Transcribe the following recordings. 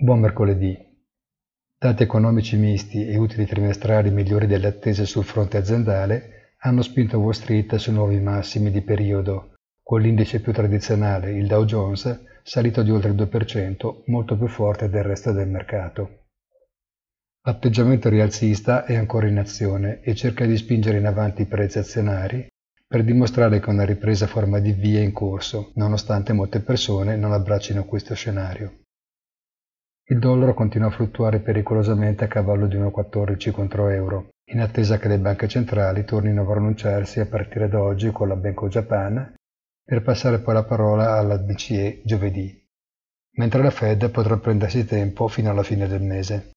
Buon mercoledì. Dati economici misti e utili trimestrali migliori delle attese sul fronte aziendale hanno spinto Wall Street su nuovi massimi di periodo, con l'indice più tradizionale, il Dow Jones, salito di oltre il 2%, molto più forte del resto del mercato. L'atteggiamento rialzista è ancora in azione e cerca di spingere in avanti i prezzi azionari per dimostrare che una ripresa forma di V è in corso, nonostante molte persone non abbraccino questo scenario. Il dollaro continua a fluttuare pericolosamente a cavallo di 1,14 contro euro, in attesa che le banche centrali tornino a pronunciarsi a partire da oggi con la Bank of Japan per passare poi la parola alla BCE giovedì, mentre la Fed potrà prendersi tempo fino alla fine del mese.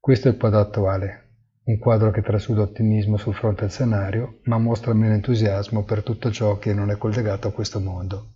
Questo è il quadro attuale, un quadro che trasuda ottimismo sul fronte azionario, ma mostra meno entusiasmo per tutto ciò che non è collegato a questo mondo.